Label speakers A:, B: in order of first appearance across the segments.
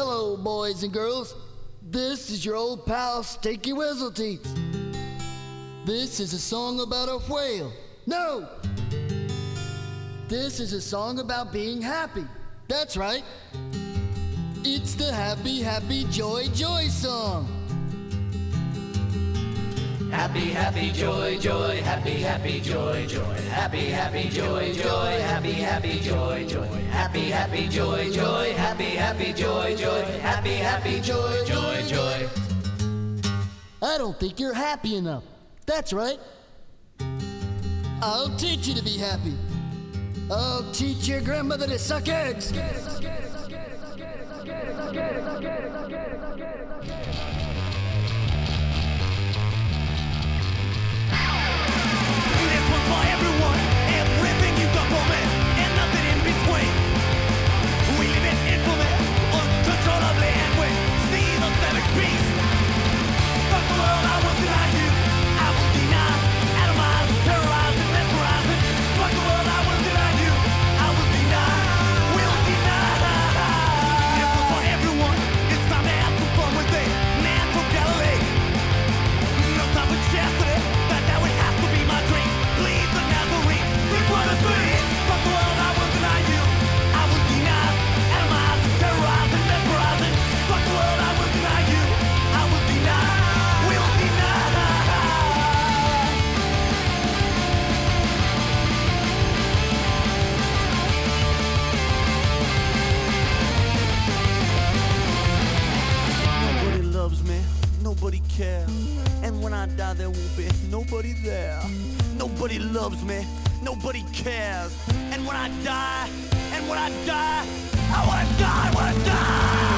A: Hello, boys and girls. This is your old pal Stinky Wizzleteats. This is a song about a whale. No! This is a song about being happy. That's right. It's the Happy, Happy, Joy, Joy song.
B: Happy, happy, joy, joy, happy, happy, joy, joy, happy, happy, joy, joy, happy, happy, joy, joy, happy, happy, joy, joy, happy, happy, joy, joy, happy, happy, joy, joy, joy.
A: I don't think you're happy enough. That's right. I'll teach you to be happy. I'll teach your grandmother to suck eggs.
C: Nobody cares. And when I die, there won't be nobody there. Nobody loves me, nobody cares. And when I die, and when I die, I wanna die, I wanna die.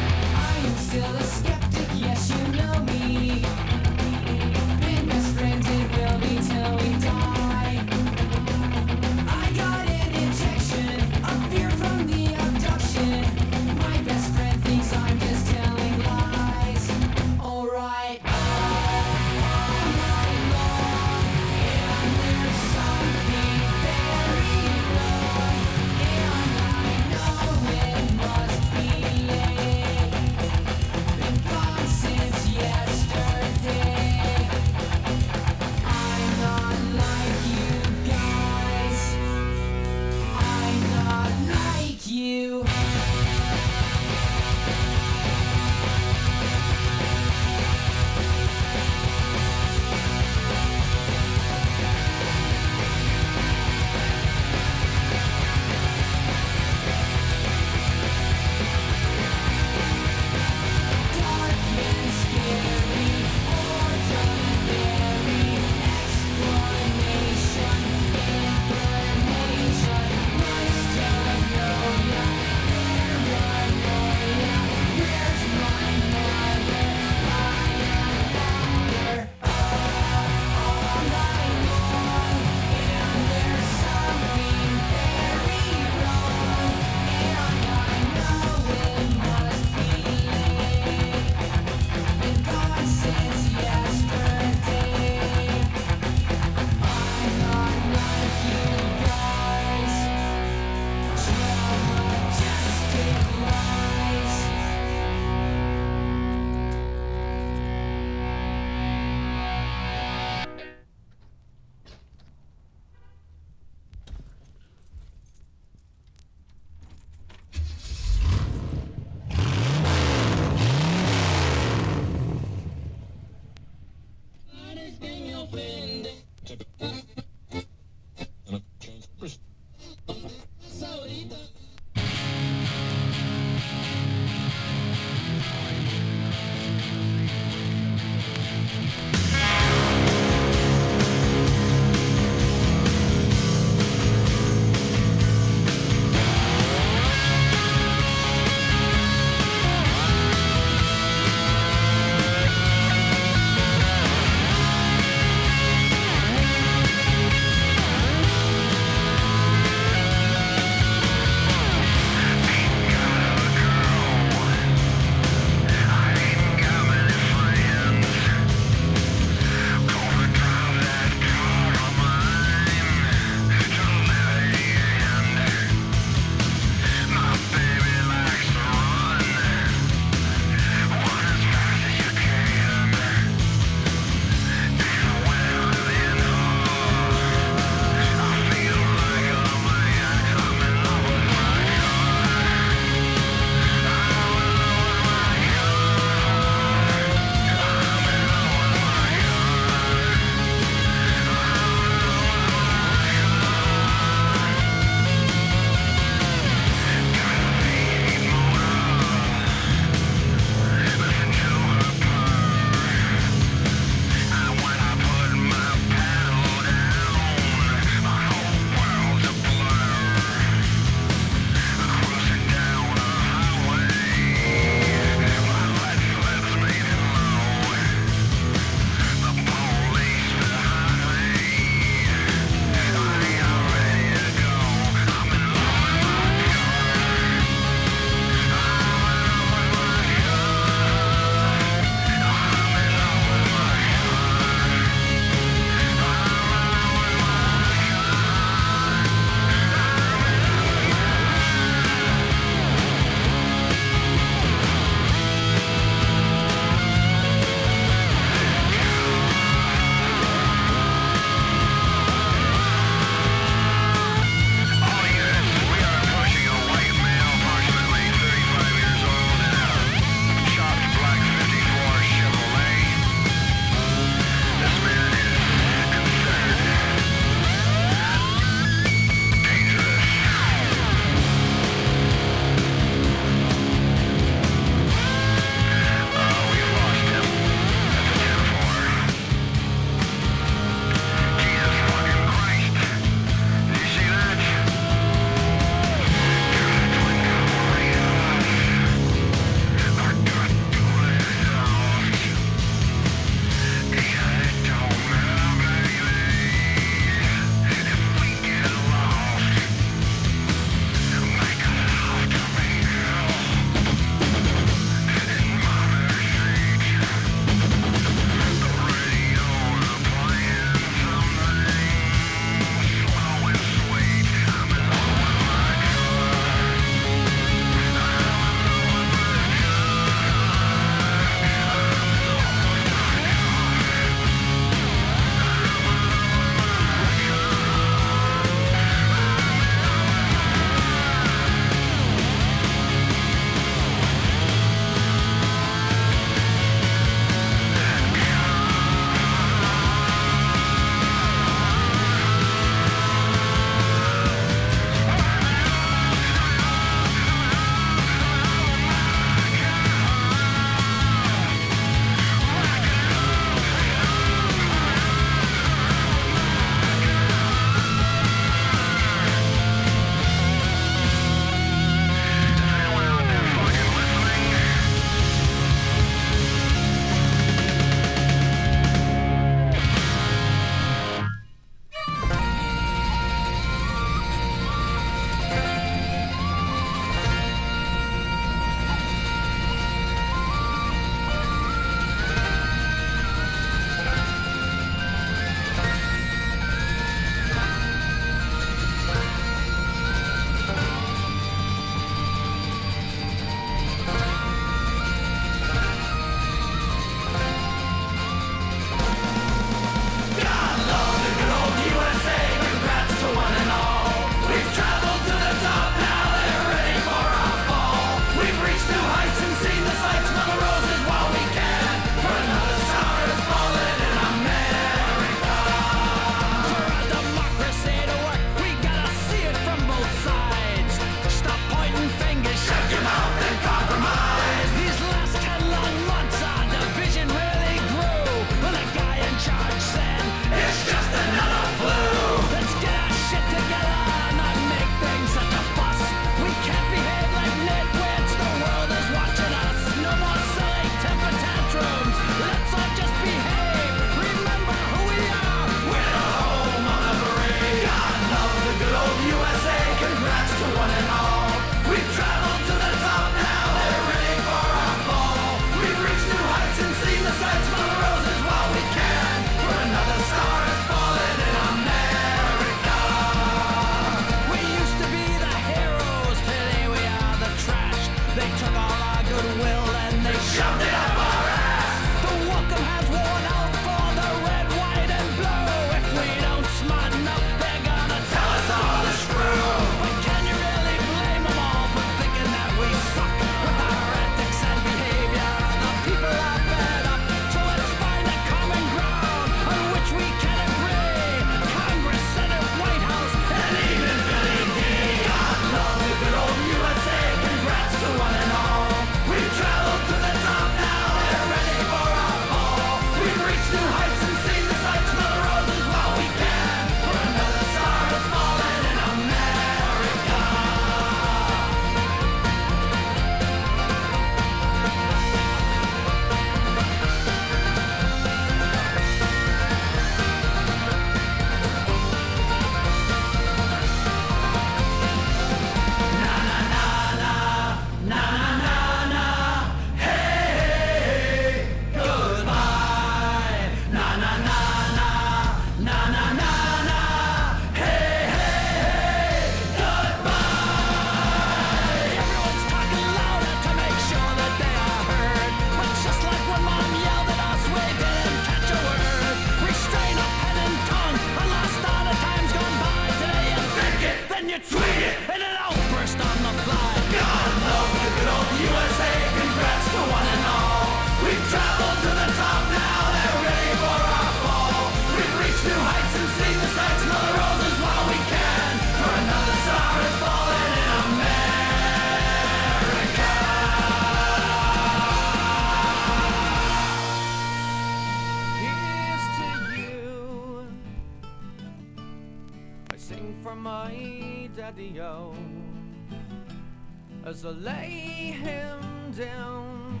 D: as I lay him down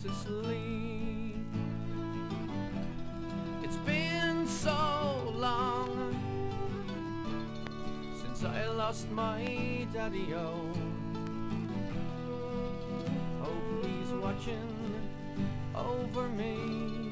D: to sleep. It's been so long since I lost my daddy. Oh, oh please watching over me.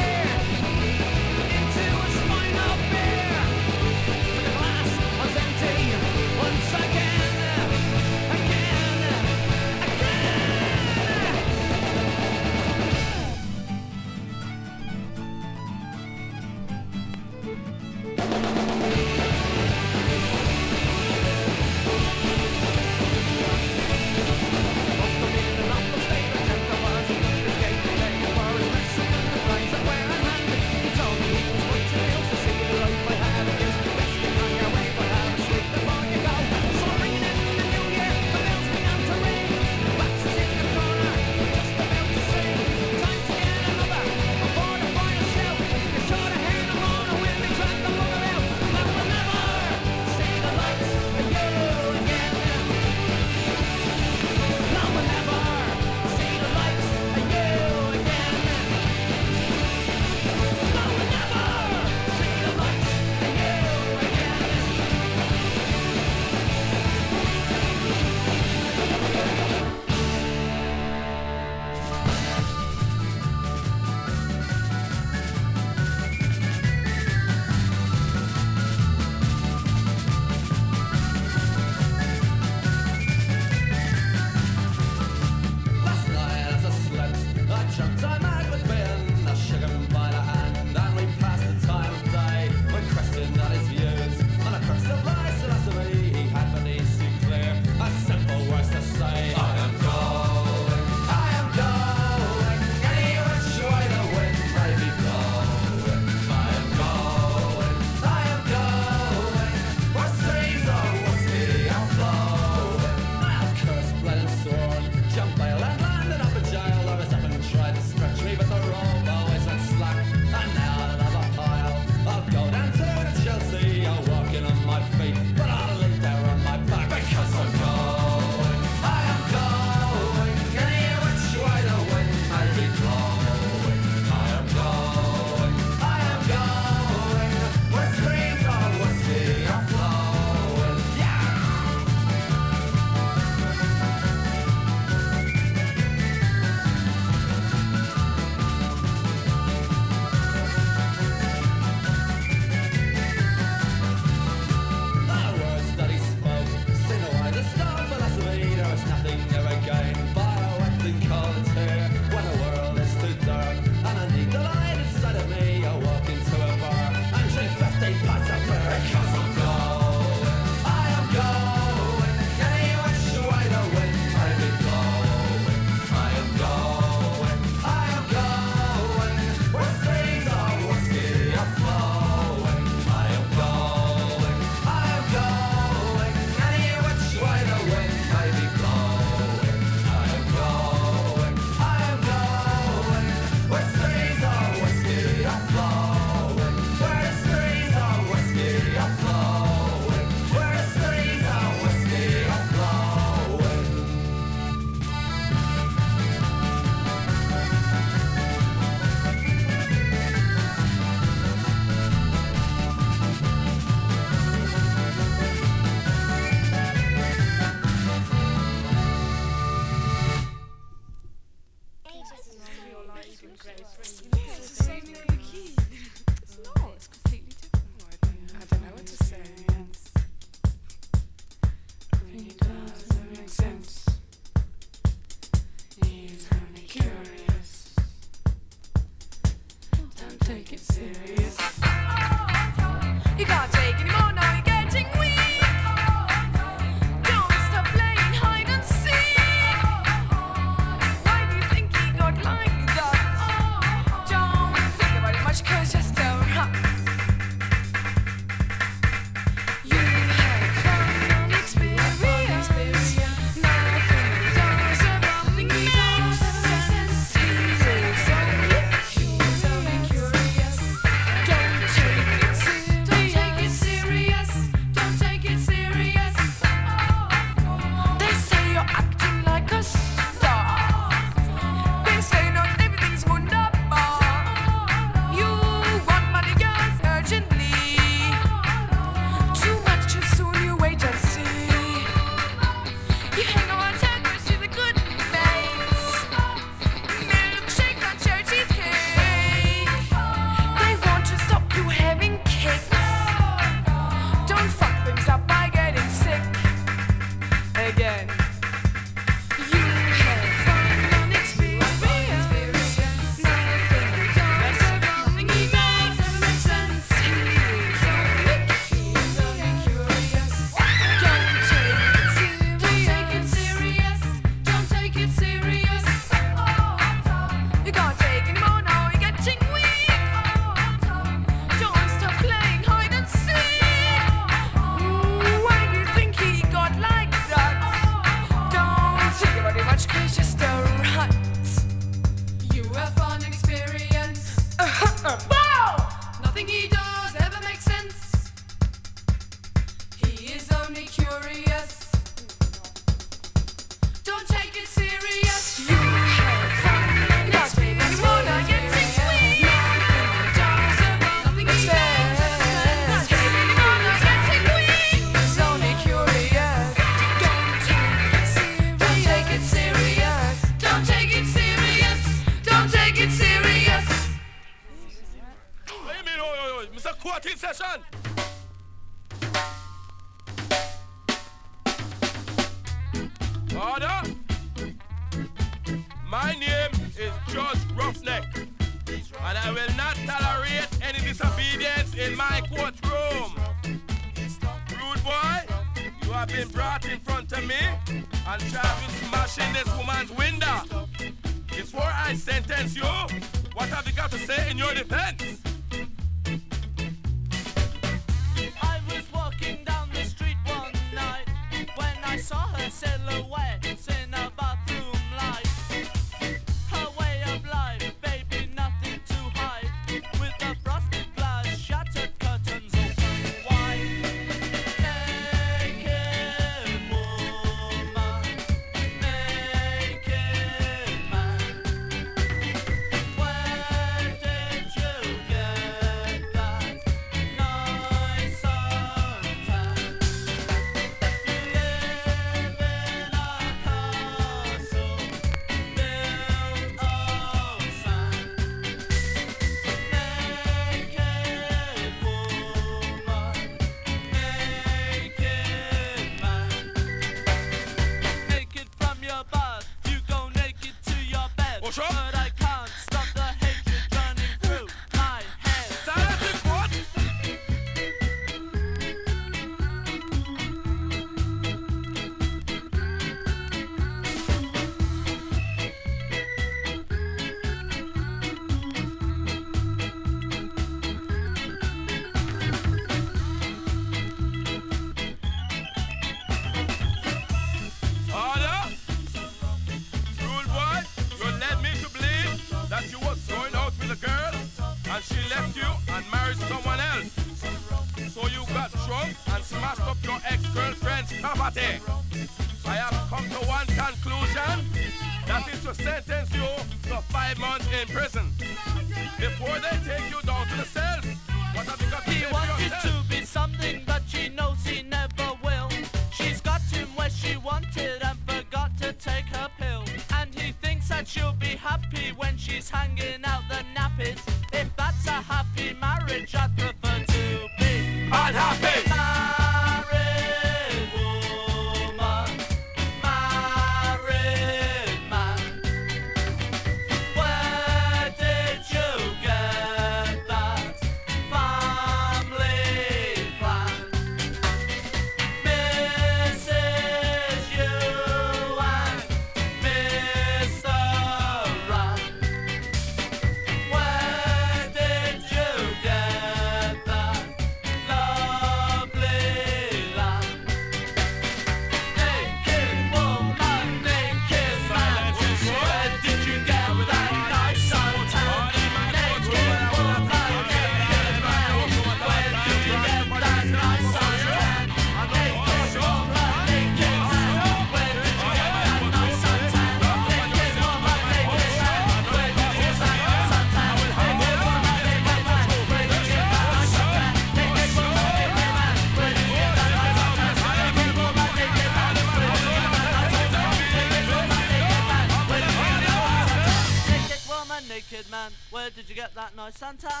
C: Get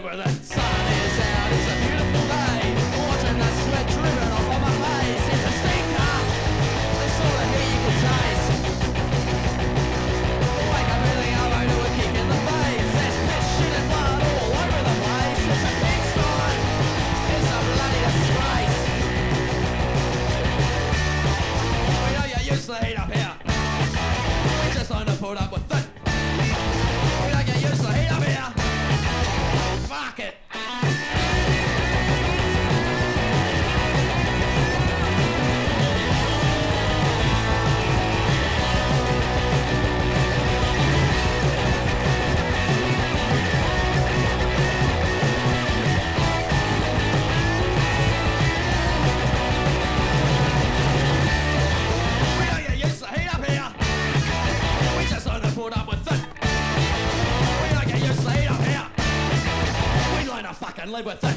E: with it. Sun is out,
C: led with.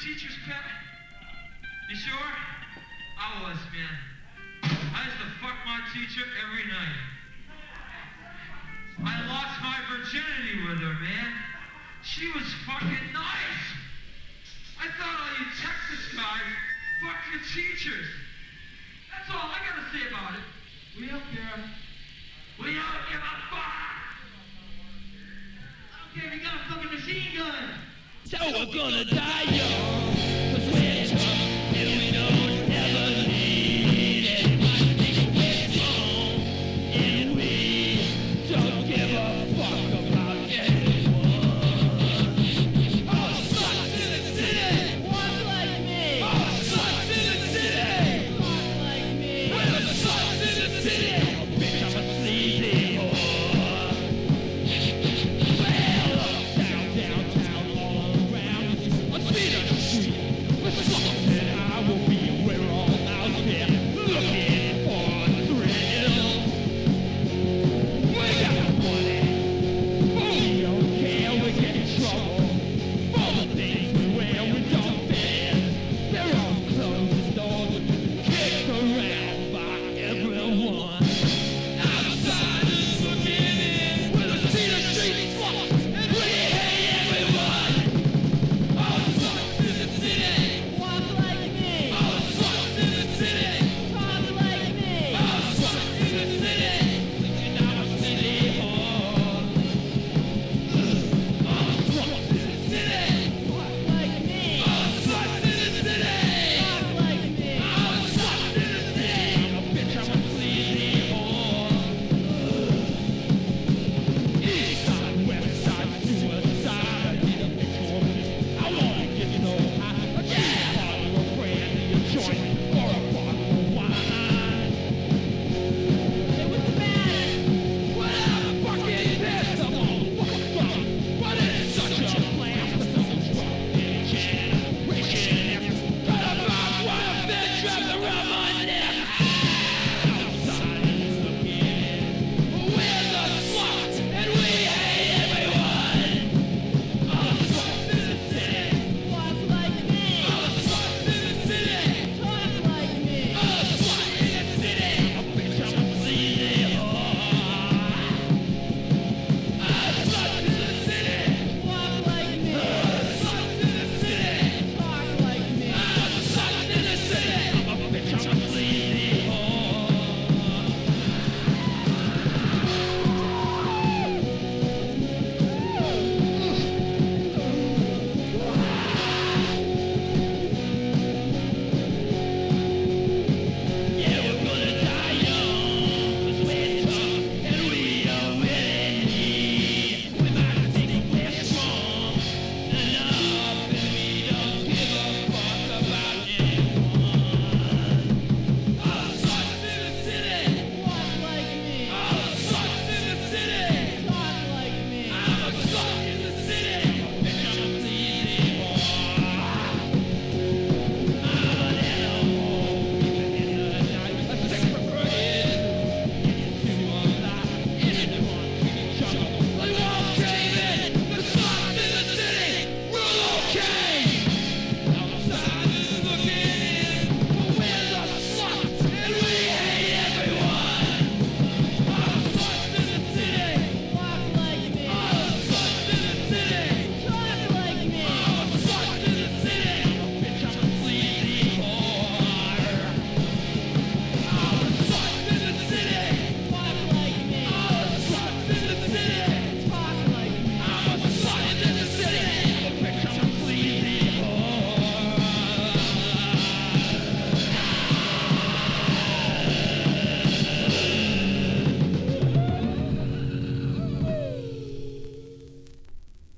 C: teacher's pet? You sure? I was,
F: man. I used to fuck my teacher every night. I lost my virginity with her, man. She was fucking nice. I thought all you Texas guys fuck your teachers. That's all I gotta say about it. We don't care. We don't give a fuck. Okay, we got a fucking machine gun.
C: So we're gonna die young,